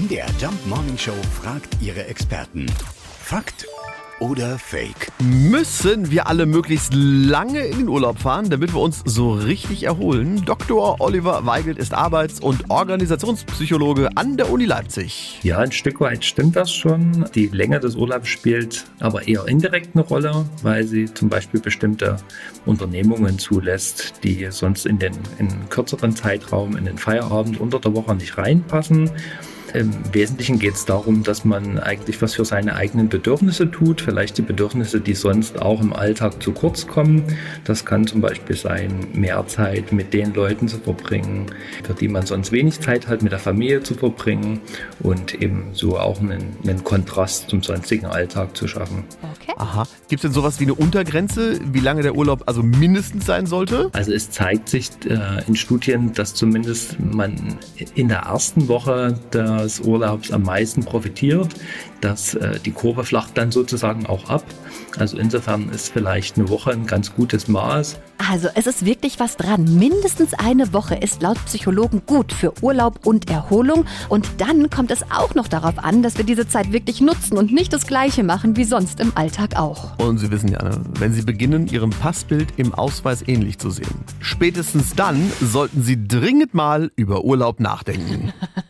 MDR Jump Morning Show fragt ihre Experten. Fakt oder Fake? Müssen wir alle möglichst lange in den Urlaub fahren, damit wir uns so richtig erholen? Dr. Oliver Weigelt ist Arbeits- und Organisationspsychologe an der Uni Leipzig. Ja, ein Stück weit stimmt das schon. Die Länge des Urlaubs spielt aber eher indirekt eine Rolle, weil sie zum Beispiel bestimmte Unternehmungen zulässt, die sonst in den in kürzeren Zeitraum, in den Feierabend unter der Woche nicht reinpassen. Im Wesentlichen geht es darum, dass man eigentlich was für seine eigenen Bedürfnisse tut, vielleicht die Bedürfnisse, die sonst auch im Alltag zu kurz kommen. Das kann zum Beispiel sein, mehr Zeit mit den Leuten zu verbringen, für die man sonst wenig Zeit hat, mit der Familie zu verbringen und eben so auch einen, einen Kontrast zum sonstigen Alltag zu schaffen. Okay. Aha. Gibt es denn sowas wie eine Untergrenze, wie lange der Urlaub also mindestens sein sollte? Also es zeigt sich äh, in Studien, dass zumindest man in der ersten Woche des Urlaubs am meisten profitiert, dass äh, die Kurve flacht dann sozusagen auch ab. Also insofern ist vielleicht eine Woche ein ganz gutes Maß. Also es ist wirklich was dran. Mindestens eine Woche ist laut Psychologen gut für Urlaub und Erholung. Und dann kommt es auch noch darauf an, dass wir diese Zeit wirklich nutzen und nicht das gleiche machen wie sonst im Alltag auch. Und Sie wissen ja, ne, wenn Sie beginnen, Ihrem Passbild im Ausweis ähnlich zu sehen. Spätestens dann sollten Sie dringend mal über Urlaub nachdenken.